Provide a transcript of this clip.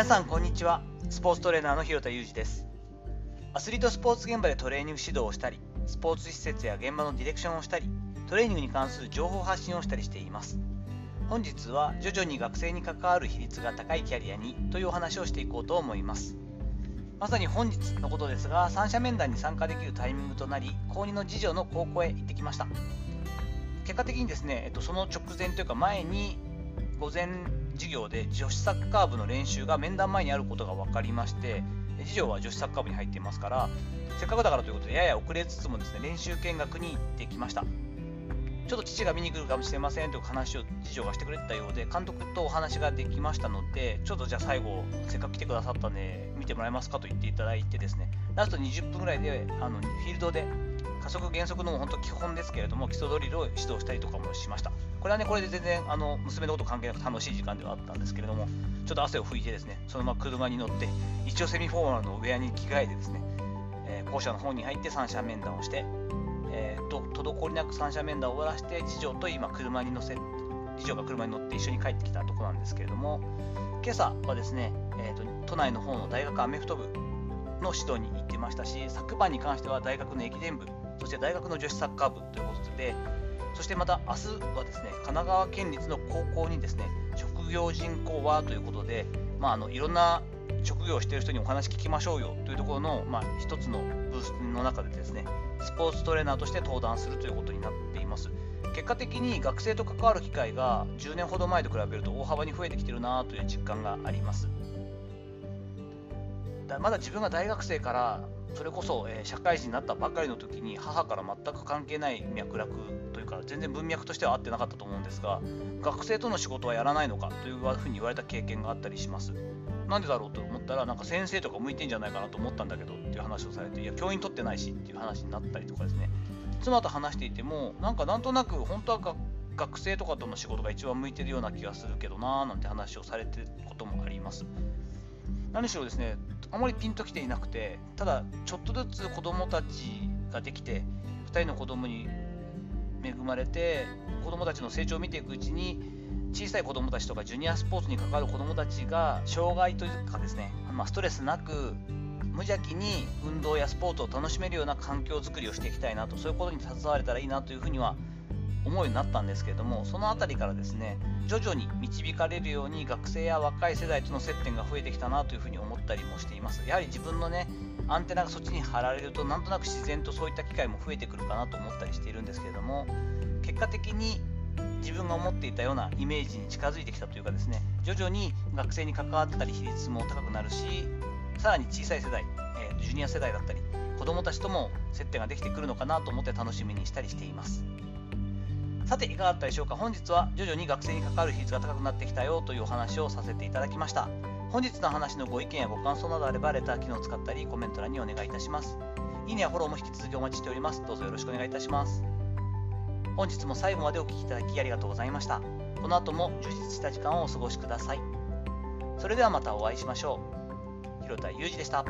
皆さんこんにちは。スポーツトレーナーの広田裕二です。アスリートスポーツ現場でトレーニング指導をしたりスポーツ施設や現場のディレクションをしたりトレーニングに関する情報発信をしたりしています。本日は徐々に学生に関わる比率が高いキャリアにというお話をしていこうと思います。まさに本日のことですが三者面談に参加できるタイミングとなり高2の次女の高校へ行ってきました。結果的にですね、えっと、その直前というか前に午前授業で女子サッカー部の練習が面談前にあることが分かりまして次女は女子サッカー部に入っていますからせっかくだからということでやや遅れつつもですね練習見学に行ってきました。ちょっと父が見に来るかもしれませんという話を次女がしてくれたようで監督とお話ができましたのでちょっとじゃあ最後せっかく来てくださったんで見てもらえますかと言っていただいてですねラスト20分ぐらいであのフィールドで加速減速の本当基本ですけれども基礎ドリルを指導したりとかもしました。これはねこれで全然あの娘のこと関係なく楽しい時間ではあったんですけれどもちょっと汗を拭いてですねそのまま車に乗って一応セミフォーマルのウェアに着替えてですね、えー、校舎の方に入って三者面談をして、えー、と滞りなく三者面談を終わらせて次女と今車に乗せ次女が車に乗って一緒に帰ってきたところなんですけれども今朝はですね、えーと、都内の方の大学アメフト部の指導に行ってましたし昨晩に関しては大学の駅伝部そして大学の女子サッカー部ということでそしてまた明日はですね神奈川県立の高校にですね職業人口はということで、まあ、あのいろんな職業をしている人にお話聞きましょうよというところの、まあ、一つのブースの中でですねスポーツトレーナーとして登壇するということになっています。結果的に学生と関わる機会が10年ほど前と比べると大幅に増えてきているなという実感があります。まだ自分が大学生からそれこそ、えー、社会人になったばかりの時に母から全く関係ない脈絡というか全然文脈としては合ってなかったと思うんですが学生との仕事はやらないのかというふうに言われた経験があったりします。なんでだろうと思ったらなんか先生とか向いてんじゃないかなと思ったんだけどっていう話をされていや教員取ってないしっていう話になったりとかですね。妻と話していてもなんかなんとなく本当は学生とかとの仕事が一番向いてるような気がするけどなーなんて話をされてることもあります。何しろですねあまりピンときていなくてただちょっとずつ子供たちができて2人の子供に恵まれて子供たちの成長を見ていくうちに小さい子供たちとかジュニアスポーツに関わる子供たちが障害というかですね、まあ、ストレスなく無邪気に運動やスポーツを楽しめるような環境づくりをしていきたいなとそういうことに携われたらいいなというふうには思うようになったんですけれどもその辺りからですね徐々に導かれるように学生や若い世代との接点が増えてきたなというふうに思ったりもしていますやはり自分のねアンテナがそっちに貼られるとなんとなく自然とそういった機会も増えてくるかなと思ったりしているんですけれども結果的に自分が思っていたようなイメージに近づいてきたというかですね徐々に学生に関わってたり比率も高くなるしさらに小さい世代、えー、ジュニア世代だったり子どもたちとも接点ができてくるのかなと思って楽しみにしたりしています。さていかがだったでしょうか？本日は徐々に学生に関わる比率が高くなってきたよというお話をさせていただきました。本日の話のご意見やご感想などあればレター機能を使ったりコメント欄にお願いいたします。いいねやフォローも引き続きお待ちしております。どうぞよろしくお願いいたします。本日も最後までお聴きいただきありがとうございました。この後も充実した時間をお過ごしください。それではまたお会いしましょう。広田裕二でした。